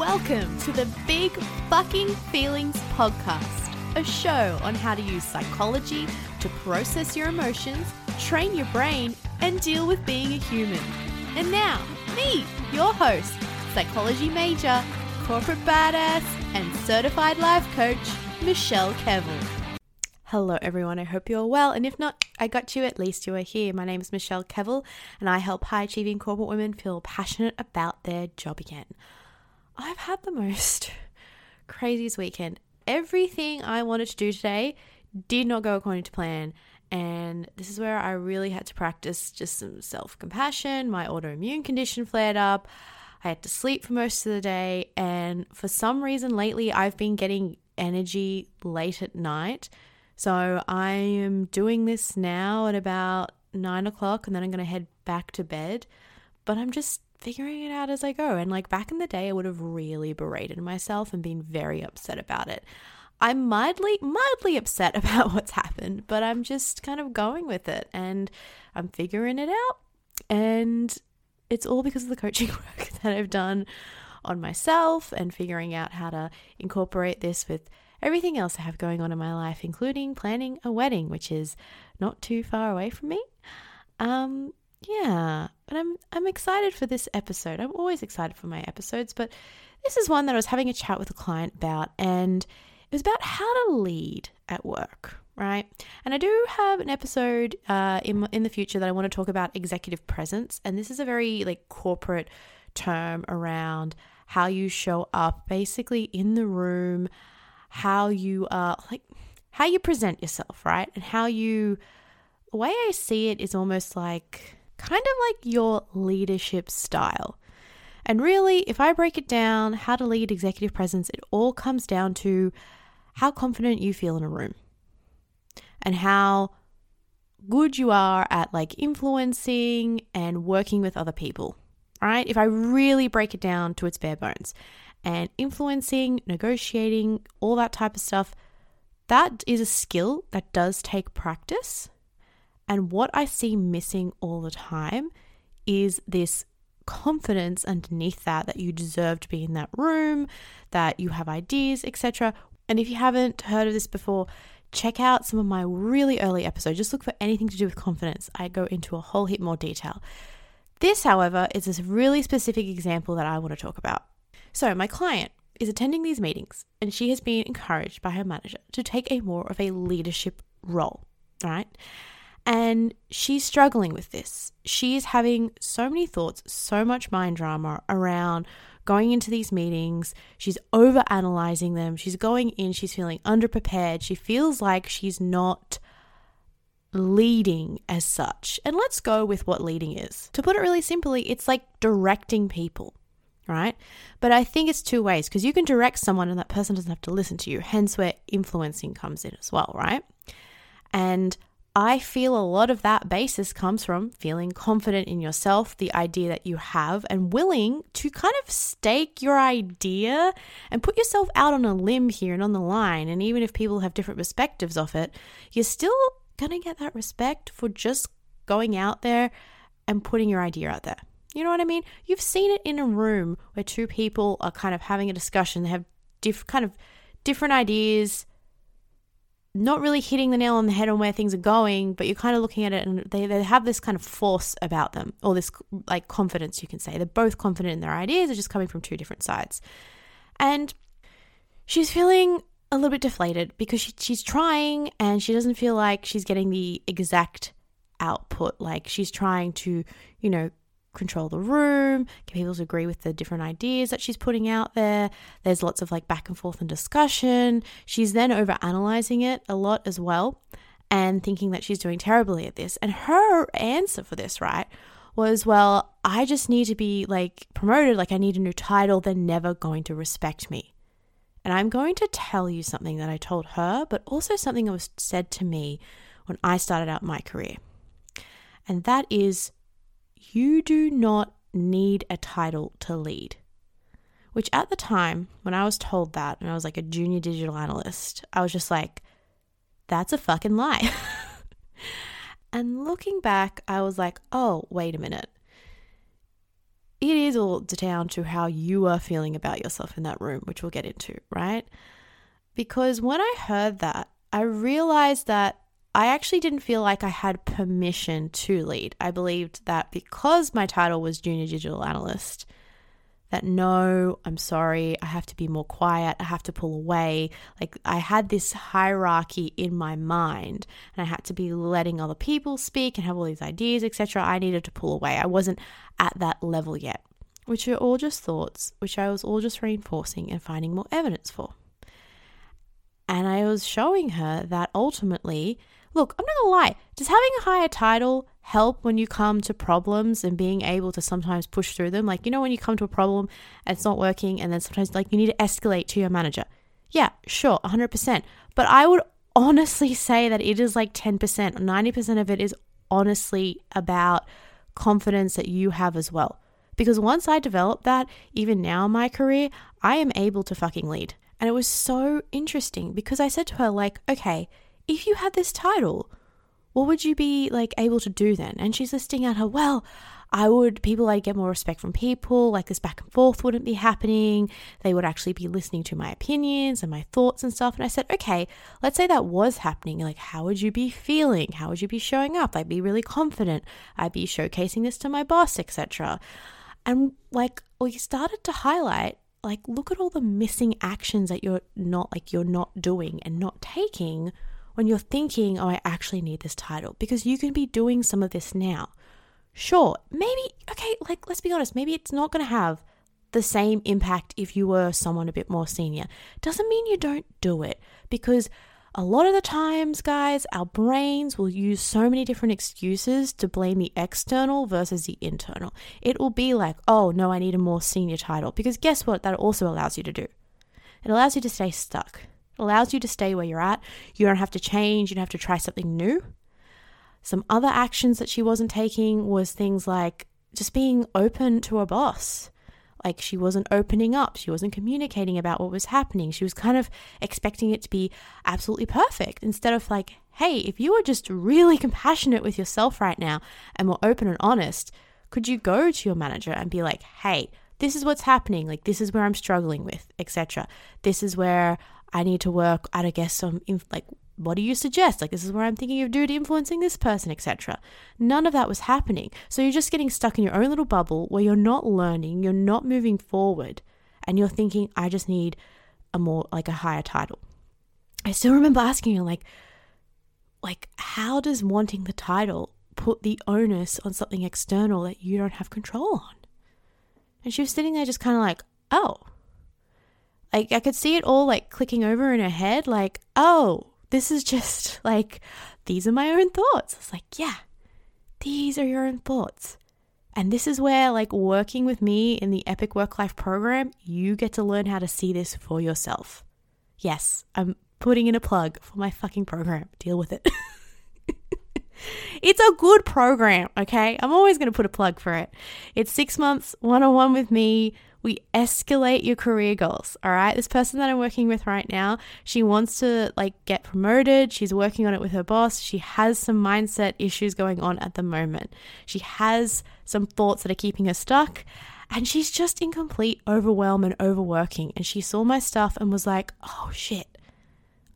Welcome to the Big Fucking Feelings Podcast, a show on how to use psychology to process your emotions, train your brain, and deal with being a human. And now, me, your host, psychology major, corporate badass, and certified life coach, Michelle Kevill. Hello, everyone. I hope you're well. And if not, I got you. At least you are here. My name is Michelle Kevill, and I help high achieving corporate women feel passionate about their job again. I've had the most craziest weekend. Everything I wanted to do today did not go according to plan. And this is where I really had to practice just some self compassion. My autoimmune condition flared up. I had to sleep for most of the day. And for some reason lately, I've been getting energy late at night. So I am doing this now at about nine o'clock and then I'm going to head back to bed. But I'm just figuring it out as I go. And like back in the day, I would have really berated myself and been very upset about it. I'm mildly, mildly upset about what's happened, but I'm just kind of going with it and I'm figuring it out. And it's all because of the coaching work that I've done on myself and figuring out how to incorporate this with everything else I have going on in my life, including planning a wedding, which is not too far away from me. Um, yeah, but I'm I'm excited for this episode. I'm always excited for my episodes, but this is one that I was having a chat with a client about, and it was about how to lead at work, right? And I do have an episode uh, in in the future that I want to talk about executive presence, and this is a very like corporate term around how you show up, basically in the room, how you uh like how you present yourself, right, and how you. The way I see it is almost like kind of like your leadership style. And really, if I break it down, how to lead executive presence, it all comes down to how confident you feel in a room and how good you are at like influencing and working with other people, right? If I really break it down to its bare bones and influencing, negotiating, all that type of stuff, that is a skill that does take practice and what I see missing all the time is this confidence underneath that that you deserve to be in that room, that you have ideas, etc. And if you haven't heard of this before, check out some of my really early episodes. Just look for anything to do with confidence. I go into a whole heap more detail. This, however, is a really specific example that I want to talk about. So, my client is attending these meetings and she has been encouraged by her manager to take a more of a leadership role, right? And she's struggling with this. She is having so many thoughts, so much mind drama around going into these meetings. She's over analyzing them. She's going in, she's feeling underprepared. She feels like she's not leading as such. And let's go with what leading is. To put it really simply, it's like directing people, right? But I think it's two ways because you can direct someone and that person doesn't have to listen to you, hence where influencing comes in as well, right? And I feel a lot of that basis comes from feeling confident in yourself, the idea that you have, and willing to kind of stake your idea and put yourself out on a limb here and on the line. And even if people have different perspectives of it, you're still going to get that respect for just going out there and putting your idea out there. You know what I mean? You've seen it in a room where two people are kind of having a discussion, they have diff- kind of different ideas not really hitting the nail on the head on where things are going, but you're kind of looking at it and they, they have this kind of force about them, or this like confidence, you can say. They're both confident in their ideas, they're just coming from two different sides. And she's feeling a little bit deflated because she, she's trying and she doesn't feel like she's getting the exact output. Like she's trying to, you know, control the room, get people to agree with the different ideas that she's putting out there. There's lots of like back and forth and discussion. She's then over analyzing it a lot as well and thinking that she's doing terribly at this. And her answer for this, right, was, well, I just need to be like promoted, like I need a new title. They're never going to respect me. And I'm going to tell you something that I told her, but also something that was said to me when I started out my career. And that is you do not need a title to lead. Which at the time, when I was told that, and I was like a junior digital analyst, I was just like, that's a fucking lie. and looking back, I was like, oh, wait a minute. it is all down to how you are feeling about yourself in that room, which we'll get into, right? Because when I heard that, I realized that I actually didn't feel like I had permission to lead. I believed that because my title was Junior Digital Analyst, that no, I'm sorry, I have to be more quiet, I have to pull away. Like I had this hierarchy in my mind and I had to be letting other people speak and have all these ideas, etc. I needed to pull away. I wasn't at that level yet, which are all just thoughts, which I was all just reinforcing and finding more evidence for. And I was showing her that ultimately, look, I'm not gonna lie, does having a higher title help when you come to problems and being able to sometimes push through them? Like, you know, when you come to a problem and it's not working, and then sometimes like you need to escalate to your manager. Yeah, sure, 100%. But I would honestly say that it is like 10%, 90% of it is honestly about confidence that you have as well. Because once I developed that, even now in my career, I am able to fucking lead. And it was so interesting because I said to her, like, okay, if you had this title, what would you be like able to do then? And she's listing out her, well, I would, people, I'd get more respect from people, like this back and forth wouldn't be happening. They would actually be listening to my opinions and my thoughts and stuff. And I said, okay, let's say that was happening. Like, how would you be feeling? How would you be showing up? I'd be really confident. I'd be showcasing this to my boss, etc. And like, we started to highlight like look at all the missing actions that you're not like you're not doing and not taking when you're thinking, oh, I actually need this title because you can be doing some of this now. Sure, maybe, okay, like let's be honest, maybe it's not going to have the same impact if you were someone a bit more senior. Doesn't mean you don't do it because a lot of the times, guys, our brains will use so many different excuses to blame the external versus the internal. It will be like, oh, no, I need a more senior title. Because guess what? That also allows you to do? It allows you to stay stuck allows you to stay where you're at. You don't have to change, you don't have to try something new. Some other actions that she wasn't taking was things like just being open to a boss. Like she wasn't opening up, she wasn't communicating about what was happening. She was kind of expecting it to be absolutely perfect instead of like, hey, if you were just really compassionate with yourself right now and were open and honest, could you go to your manager and be like, hey, this is what's happening, like this is where I'm struggling with, etc. This is where I need to work at, I guess, some, like, what do you suggest? Like, this is where I'm thinking of doing influencing this person, etc. None of that was happening. So you're just getting stuck in your own little bubble where you're not learning, you're not moving forward, and you're thinking, I just need a more, like, a higher title. I still remember asking her, like, like, how does wanting the title put the onus on something external that you don't have control on? And she was sitting there just kind of like, oh, like I could see it all like clicking over in her head, like, oh, this is just like, these are my own thoughts. It's like, yeah, these are your own thoughts. And this is where, like, working with me in the Epic Work Life program, you get to learn how to see this for yourself. Yes, I'm putting in a plug for my fucking program. Deal with it. it's a good program, okay? I'm always going to put a plug for it. It's six months one on one with me we escalate your career goals. All right. This person that I'm working with right now, she wants to like get promoted. She's working on it with her boss. She has some mindset issues going on at the moment. She has some thoughts that are keeping her stuck. And she's just in complete overwhelm and overworking. And she saw my stuff and was like, oh shit,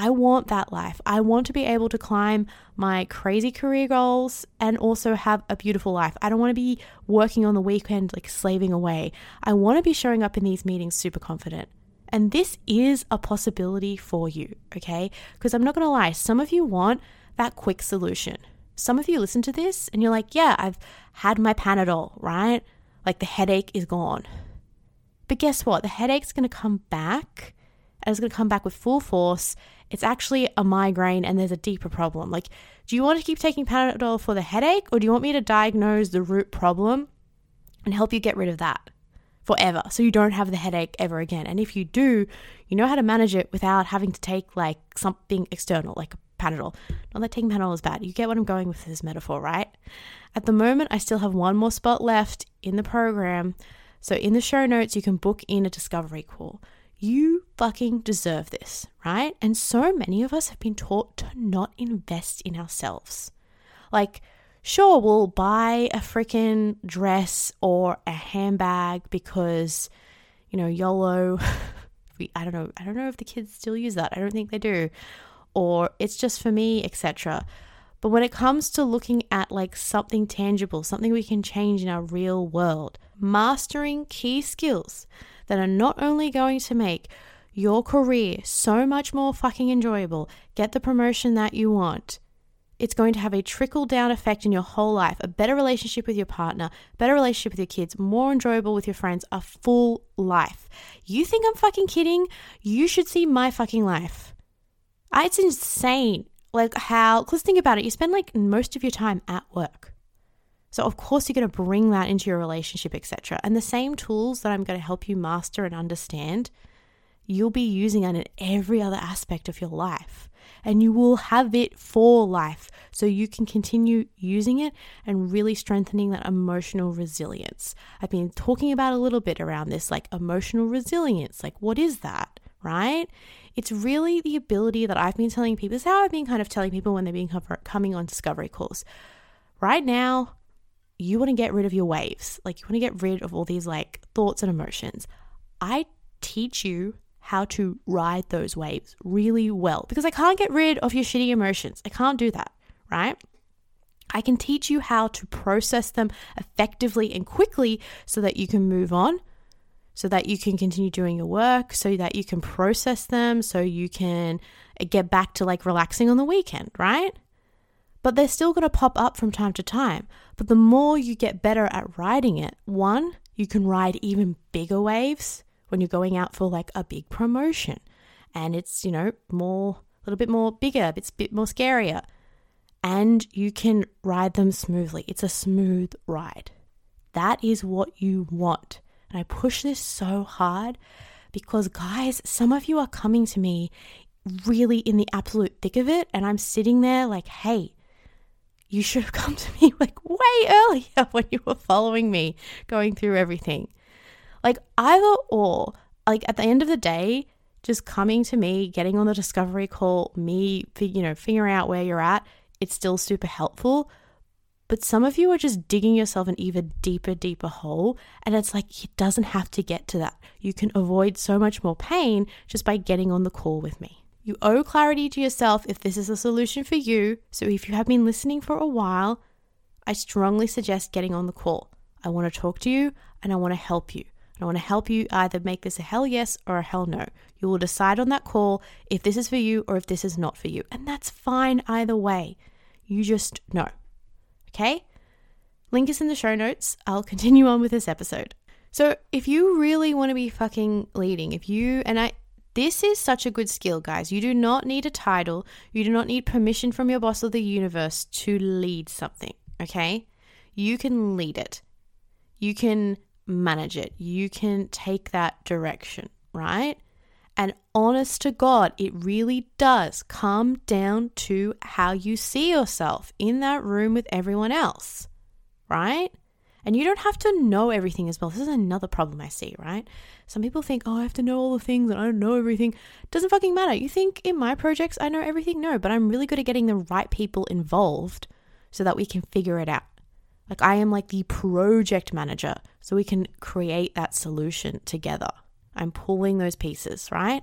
I want that life. I want to be able to climb my crazy career goals and also have a beautiful life. I don't want to be working on the weekend, like slaving away. I want to be showing up in these meetings super confident. And this is a possibility for you, okay? Because I'm not going to lie, some of you want that quick solution. Some of you listen to this and you're like, yeah, I've had my Panadol, right? Like the headache is gone. But guess what? The headache's going to come back and it's going to come back with full force it's actually a migraine and there's a deeper problem. Like, do you want to keep taking Panadol for the headache or do you want me to diagnose the root problem and help you get rid of that forever so you don't have the headache ever again? And if you do, you know how to manage it without having to take like something external, like Panadol. Not that taking Panadol is bad. You get what I'm going with this metaphor, right? At the moment, I still have one more spot left in the program. So in the show notes, you can book in a discovery call. You fucking deserve this, right? And so many of us have been taught to not invest in ourselves. Like, sure, we'll buy a freaking dress or a handbag because, you know, YOLO. I don't know. I don't know if the kids still use that. I don't think they do. Or it's just for me, etc. But when it comes to looking at like something tangible, something we can change in our real world, mastering key skills that are not only going to make your career so much more fucking enjoyable, get the promotion that you want, it's going to have a trickle down effect in your whole life a better relationship with your partner, better relationship with your kids, more enjoyable with your friends, a full life. You think I'm fucking kidding? You should see my fucking life. Ah, it's insane. Like how, because think about it, you spend like most of your time at work. So of course you're going to bring that into your relationship, etc. And the same tools that I'm going to help you master and understand, you'll be using it in every other aspect of your life and you will have it for life. So you can continue using it and really strengthening that emotional resilience. I've been talking about a little bit around this, like emotional resilience. Like, what is that, right? It's really the ability that I've been telling people. This is how I've been kind of telling people when they've been coming on discovery calls. Right now, you want to get rid of your waves. Like, you want to get rid of all these like thoughts and emotions. I teach you how to ride those waves really well because I can't get rid of your shitty emotions. I can't do that, right? I can teach you how to process them effectively and quickly so that you can move on, so that you can continue doing your work, so that you can process them, so you can uh, get back to like relaxing on the weekend, right? But they're still going to pop up from time to time. But the more you get better at riding it, one, you can ride even bigger waves when you're going out for like a big promotion and it's, you know, more, a little bit more bigger, it's a bit more scarier. And you can ride them smoothly. It's a smooth ride. That is what you want. And I push this so hard because, guys, some of you are coming to me really in the absolute thick of it. And I'm sitting there like, hey, you should have come to me like way earlier when you were following me going through everything. Like either or, like at the end of the day, just coming to me, getting on the discovery call, me, you know, figuring out where you're at, it's still super helpful. But some of you are just digging yourself an even deeper, deeper hole. And it's like, it doesn't have to get to that. You can avoid so much more pain just by getting on the call with me. You owe clarity to yourself if this is a solution for you. So if you have been listening for a while, I strongly suggest getting on the call. I want to talk to you and I want to help you. I want to help you either make this a hell yes or a hell no. You will decide on that call if this is for you or if this is not for you. And that's fine either way. You just know. Okay? Link is in the show notes. I'll continue on with this episode. So, if you really want to be fucking leading, if you, and I, this is such a good skill, guys. You do not need a title, you do not need permission from your boss or the universe to lead something, okay? You can lead it. You can manage it. You can take that direction, right? And honest to God, it really does come down to how you see yourself in that room with everyone else, right? And you don't have to know everything as well. This is another problem I see, right? Some people think, oh, I have to know all the things and I don't know everything. Doesn't fucking matter. You think in my projects I know everything? No, but I'm really good at getting the right people involved so that we can figure it out. Like I am like the project manager, so we can create that solution together. I'm pulling those pieces, right?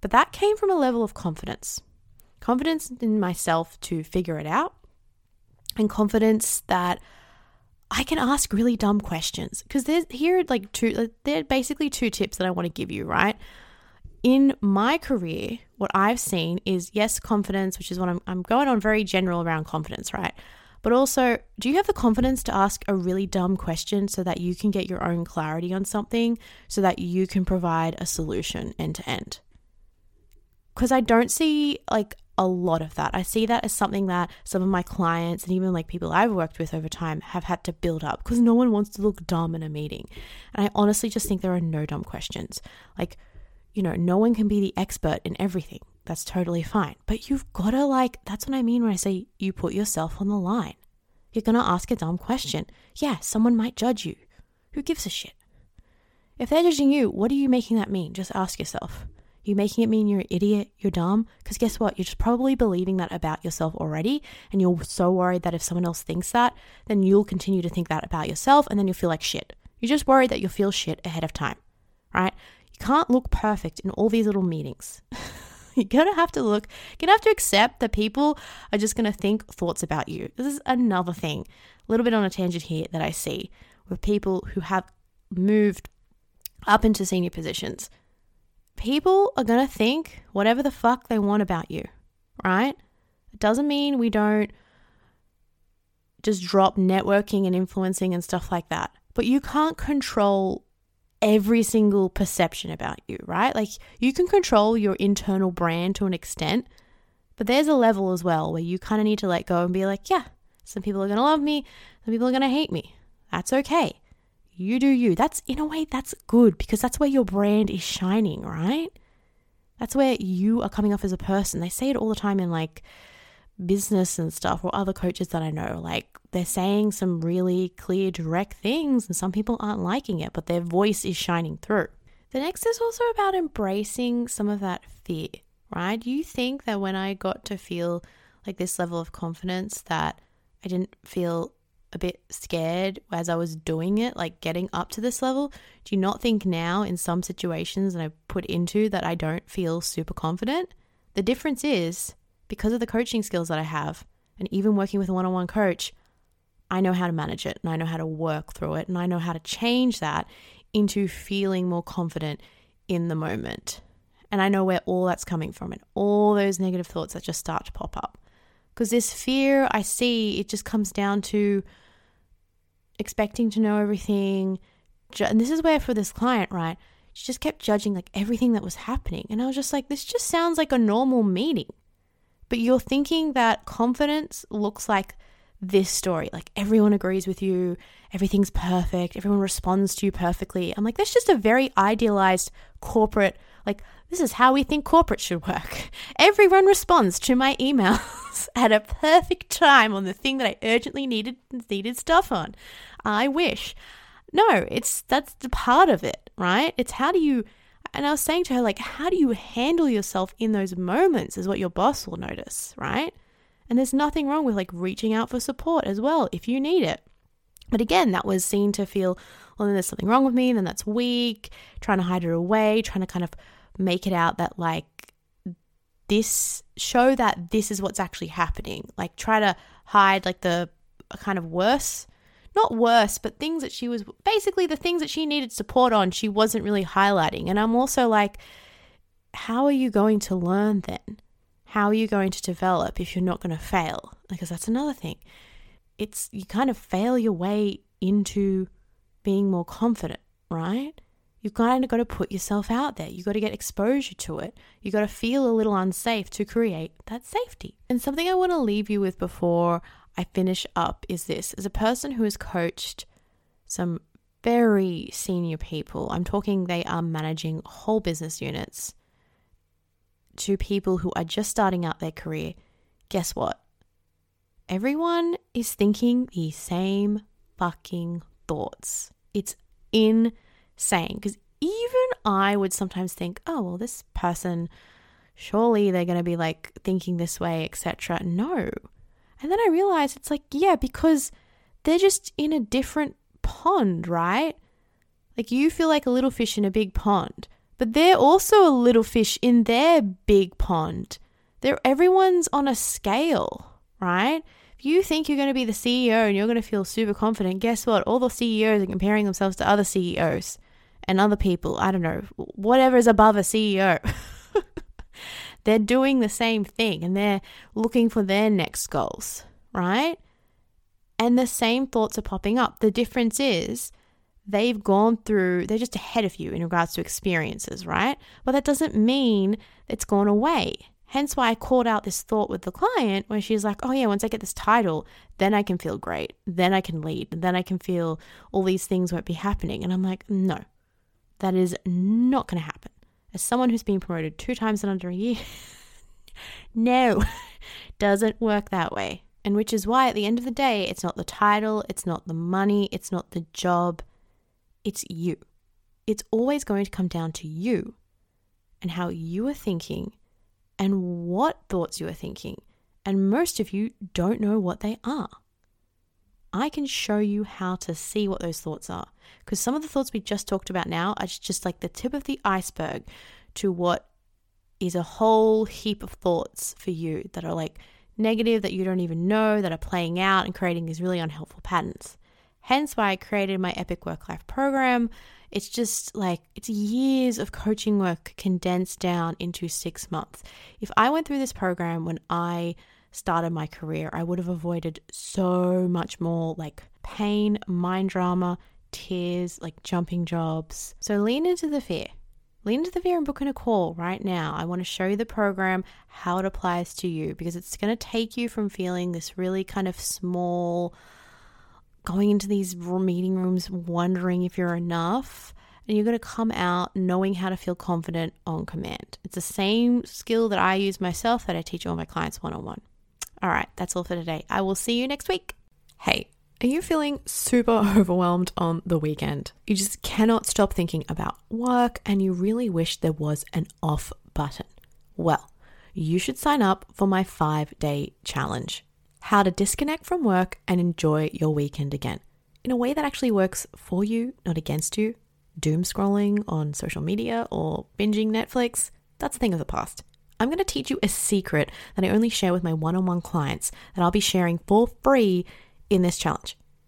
But that came from a level of confidence confidence in myself to figure it out, and confidence that I can ask really dumb questions. Because there's here are like two, uh, there are basically two tips that I want to give you, right? In my career, what I've seen is yes, confidence, which is what I'm, I'm going on very general around confidence, right? But also, do you have the confidence to ask a really dumb question so that you can get your own clarity on something so that you can provide a solution end to end? Because I don't see like a lot of that. I see that as something that some of my clients and even like people I've worked with over time have had to build up because no one wants to look dumb in a meeting. And I honestly just think there are no dumb questions. Like, you know, no one can be the expert in everything. That's totally fine. But you've got to, like, that's what I mean when I say you put yourself on the line. You're going to ask a dumb question. Yeah, someone might judge you. Who gives a shit? If they're judging you, what are you making that mean? Just ask yourself. You making it mean you're an idiot, you're dumb? Because guess what? You're just probably believing that about yourself already. And you're so worried that if someone else thinks that, then you'll continue to think that about yourself and then you'll feel like shit. You're just worried that you'll feel shit ahead of time, right? You can't look perfect in all these little meetings. you're gonna have to look, you're gonna have to accept that people are just gonna think thoughts about you. This is another thing, a little bit on a tangent here that I see with people who have moved up into senior positions. People are gonna think whatever the fuck they want about you, right? It doesn't mean we don't just drop networking and influencing and stuff like that. But you can't control every single perception about you, right? Like you can control your internal brand to an extent, but there's a level as well where you kind of need to let go and be like, yeah, some people are going to love me, some people are going to hate me. That's okay. You do you. That's in a way that's good because that's where your brand is shining, right? That's where you are coming off as a person. They say it all the time in like business and stuff or other coaches that I know. Like they're saying some really clear, direct things, and some people aren't liking it, but their voice is shining through. The next is also about embracing some of that fear, right? You think that when I got to feel like this level of confidence, that I didn't feel a bit scared as I was doing it, like getting up to this level? Do you not think now in some situations that I put into that I don't feel super confident? The difference is because of the coaching skills that I have, and even working with a one on one coach, I know how to manage it and I know how to work through it and I know how to change that into feeling more confident in the moment. And I know where all that's coming from and all those negative thoughts that just start to pop up. Because this fear I see, it just comes down to expecting to know everything. And this is where, for this client, right, she just kept judging like everything that was happening. And I was just like, this just sounds like a normal meeting. But you're thinking that confidence looks like this story. Like everyone agrees with you, everything's perfect, everyone responds to you perfectly. I'm like, that's just a very idealized corporate, like, this is how we think corporate should work. Everyone responds to my emails at a perfect time on the thing that I urgently needed needed stuff on. I wish. No, it's that's the part of it, right? It's how do you and I was saying to her, like, how do you handle yourself in those moments is what your boss will notice, right? And there's nothing wrong with like reaching out for support as well if you need it. But again, that was seen to feel, well, then there's something wrong with me, then that's weak, trying to hide it away, trying to kind of make it out that like this, show that this is what's actually happening. Like try to hide like the uh, kind of worse not worse, but things that she was basically the things that she needed support on, she wasn't really highlighting. And I'm also like, how are you going to learn then? How are you going to develop if you're not going to fail? Because that's another thing. It's you kind of fail your way into being more confident, right? You've kind of got to put yourself out there. You've got to get exposure to it. You've got to feel a little unsafe to create that safety. And something I want to leave you with before I finish up is this as a person who has coached some very senior people, I'm talking they are managing whole business units to people who are just starting out their career. Guess what? Everyone is thinking the same fucking thoughts. It's insane because even I would sometimes think, oh, well, this person, surely they're going to be like thinking this way, etc. No, and then I realized it's like, yeah, because they're just in a different pond, right? Like you feel like a little fish in a big pond, but they're also a little fish in their big pond. They're everyone's on a scale, right? If you think you're going to be the CEO and you're going to feel super confident, guess what? All the CEOs are comparing themselves to other CEOs and other people. I don't know, whatever is above a CEO. They're doing the same thing and they're looking for their next goals, right? And the same thoughts are popping up. The difference is they've gone through, they're just ahead of you in regards to experiences, right? But that doesn't mean it's gone away. Hence why I called out this thought with the client where she's like, oh, yeah, once I get this title, then I can feel great. Then I can lead. Then I can feel all these things won't be happening. And I'm like, no, that is not going to happen as someone who's been promoted two times in under a year, no, doesn't work that way. And which is why at the end of the day, it's not the title, it's not the money, it's not the job, it's you. It's always going to come down to you and how you are thinking and what thoughts you are thinking. And most of you don't know what they are. I can show you how to see what those thoughts are. Because some of the thoughts we just talked about now are just like the tip of the iceberg to what is a whole heap of thoughts for you that are like negative, that you don't even know, that are playing out and creating these really unhelpful patterns. Hence why I created my Epic Work Life program. It's just like it's years of coaching work condensed down into six months. If I went through this program when I started my career, I would have avoided so much more like pain, mind drama, tears, like jumping jobs. So lean into the fear. Lean into the fear and book in a call right now. I want to show you the program, how it applies to you, because it's going to take you from feeling this really kind of small, going into these meeting rooms wondering if you're enough. And you're going to come out knowing how to feel confident on command. It's the same skill that I use myself that I teach all my clients one on one. All right, that's all for today. I will see you next week. Hey, are you feeling super overwhelmed on the weekend? You just cannot stop thinking about work and you really wish there was an off button. Well, you should sign up for my five day challenge how to disconnect from work and enjoy your weekend again in a way that actually works for you, not against you. Doom scrolling on social media or binging Netflix, that's a thing of the past. I'm going to teach you a secret that I only share with my one on one clients that I'll be sharing for free in this challenge.